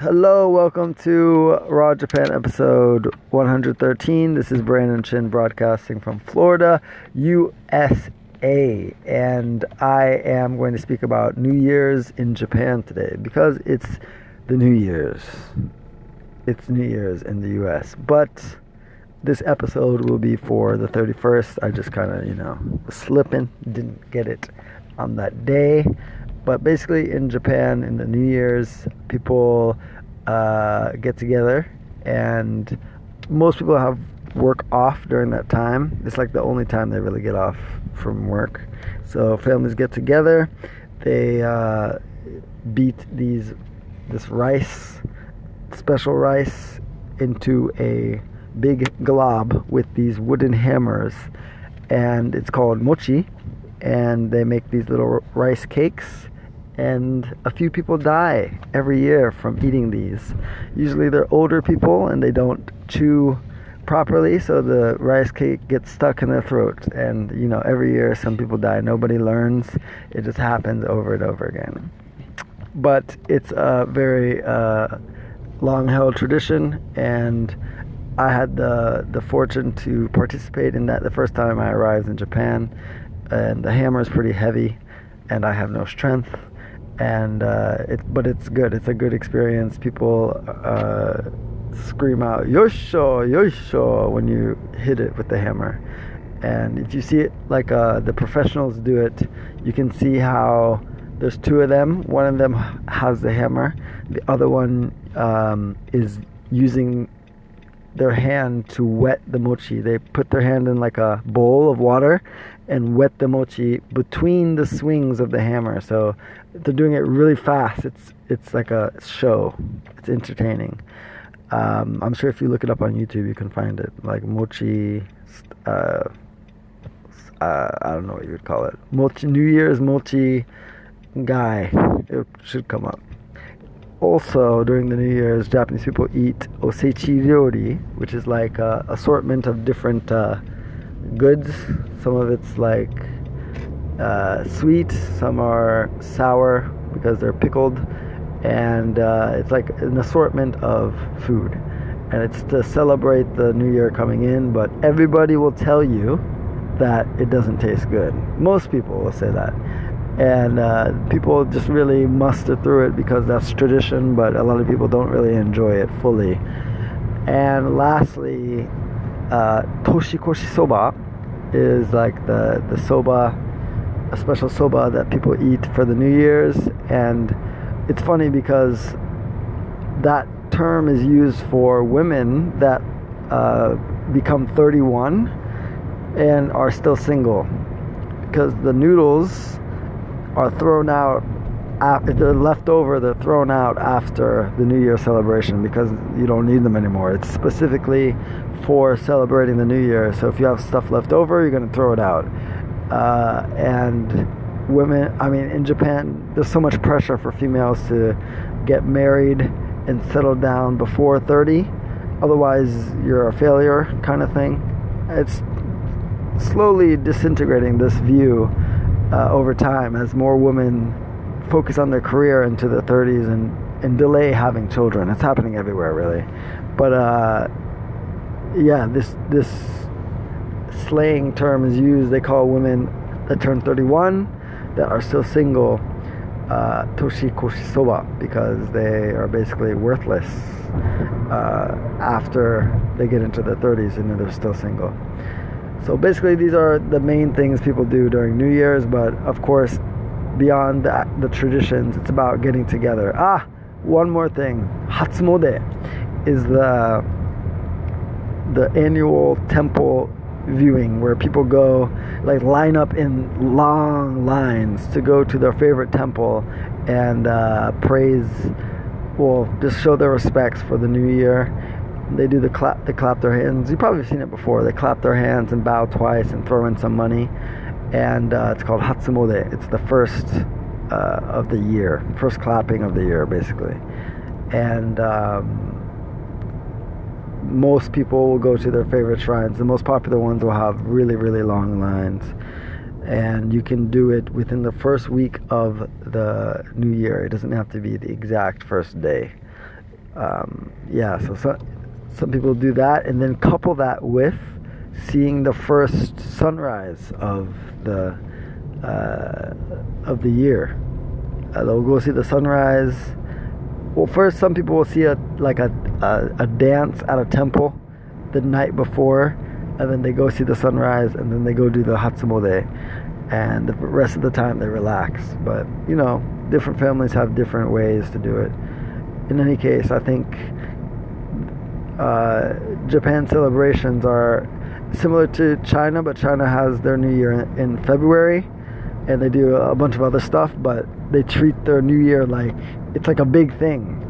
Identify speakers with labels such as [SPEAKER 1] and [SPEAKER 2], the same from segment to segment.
[SPEAKER 1] Hello, welcome to Raw Japan episode 113. This is Brandon Chin broadcasting from Florida, USA. And I am going to speak about New Year's in Japan today because it's the New Year's. It's New Year's in the US. But this episode will be for the 31st. I just kind of, you know, was slipping, didn't get it on that day. But basically, in Japan, in the New Year's, people uh, get together, and most people have work off during that time. It's like the only time they really get off from work. So families get together, they uh, beat these this rice, special rice, into a big glob with these wooden hammers, and it's called mochi. And they make these little rice cakes and a few people die every year from eating these. Usually they're older people and they don't chew properly, so the rice cake gets stuck in their throat. And you know, every year some people die. Nobody learns. It just happens over and over again. But it's a very uh, long-held tradition, and I had the the fortune to participate in that the first time I arrived in Japan. And the hammer is pretty heavy, and I have no strength and uh, it, but it's good. It's a good experience. People uh, scream out "Yosho, Yosho" when you hit it with the hammer, and if you see it like uh, the professionals do it, you can see how there's two of them. One of them has the hammer, the other one um, is using their hand to wet the mochi. They put their hand in like a bowl of water and wet the mochi between the swings of the hammer. So they're doing it really fast. It's it's like a show. It's entertaining. Um, I'm sure if you look it up on YouTube, you can find it. Like mochi, uh, uh, I don't know what you would call it. Mochi New Year's mochi guy. It should come up. Also, during the New Year's, Japanese people eat osechi ryori, which is like a assortment of different uh, goods. Some of it's like uh, sweet, some are sour because they're pickled, and uh, it's like an assortment of food. And it's to celebrate the new year coming in, but everybody will tell you that it doesn't taste good. Most people will say that. And uh, people just really muster through it because that's tradition, but a lot of people don't really enjoy it fully. And lastly, uh, toshikoshi soba is like the, the soba a special soba that people eat for the New Year's, and it's funny because that term is used for women that uh, become 31 and are still single because the noodles are thrown out if they're left over they're thrown out after the new year celebration because you don't need them anymore. It's specifically for celebrating the new year. So if you have stuff left over you're going to throw it out. Uh, and women i mean in japan there's so much pressure for females to get married and settle down before 30 otherwise you're a failure kind of thing. It's slowly disintegrating this view uh, over time as more women focus on their career into their 30s and, and delay having children it's happening everywhere really but uh, yeah this this slang term is used. They call women that turn 31 that are still single uh, toshikoshi soba because they are basically worthless uh, after they get into their 30s and then they're still single. So basically, these are the main things people do during New Year's. But of course, beyond that, the traditions, it's about getting together. Ah, one more thing. Hatsumode is the the annual temple viewing where people go like line up in long lines to go to their favorite temple and uh, praise well just show their respects for the new year they do the clap they clap their hands you've probably seen it before they clap their hands and bow twice and throw in some money and uh, it's called hatsumode it's the first uh, of the year first clapping of the year basically and um, most people will go to their favorite shrines. The most popular ones will have really, really long lines. And you can do it within the first week of the new year. It doesn't have to be the exact first day. um, yeah, so, so some people do that, and then couple that with seeing the first sunrise of the uh, of the year. Uh, they'll go see the sunrise. Well, first, some people will see a like a, a, a dance at a temple the night before, and then they go see the sunrise, and then they go do the Hatsumode, and the rest of the time they relax. But you know, different families have different ways to do it. In any case, I think uh, Japan celebrations are similar to China, but China has their New Year in, February, and they do a bunch of other stuff, but they treat their New Year like it's like a big thing.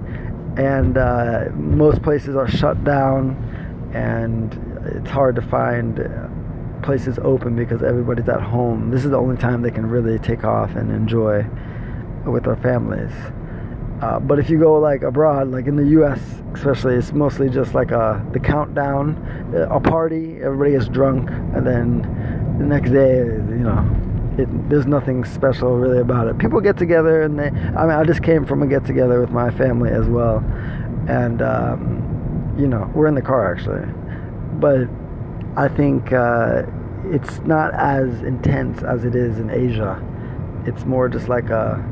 [SPEAKER 1] And uh, most places are shut down, and it's hard to find places open because everybody's at home. This is the only time they can really take off and enjoy with their families. Uh, but if you go like abroad, like in the U.S. especially, it's mostly just like a the countdown, a party. Everybody gets drunk, and then the next day, you know, it, there's nothing special really about it. People get together, and they. I mean, I just came from a get together with my family as well, and um, you know, we're in the car actually, but I think uh, it's not as intense as it is in Asia. It's more just like a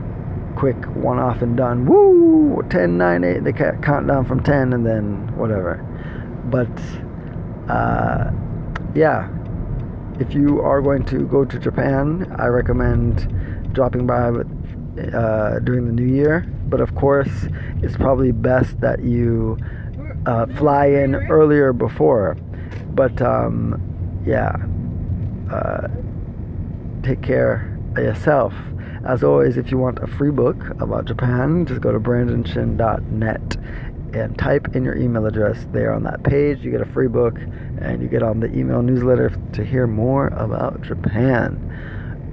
[SPEAKER 1] quick one off and done. Woo! 10, 9, 8. They count down from 10 and then whatever. But uh, yeah, if you are going to go to Japan, I recommend dropping by uh, during the new year. But of course, it's probably best that you uh, fly in earlier before. But um, yeah, uh, take care of yourself. As always, if you want a free book about Japan, just go to brandonshin.net and type in your email address there on that page. You get a free book and you get on the email newsletter to hear more about Japan.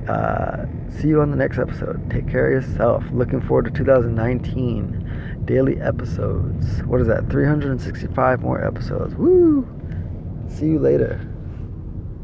[SPEAKER 1] Uh, see you on the next episode. Take care of yourself. Looking forward to 2019 daily episodes. What is that? 365 more episodes. Woo! See you later.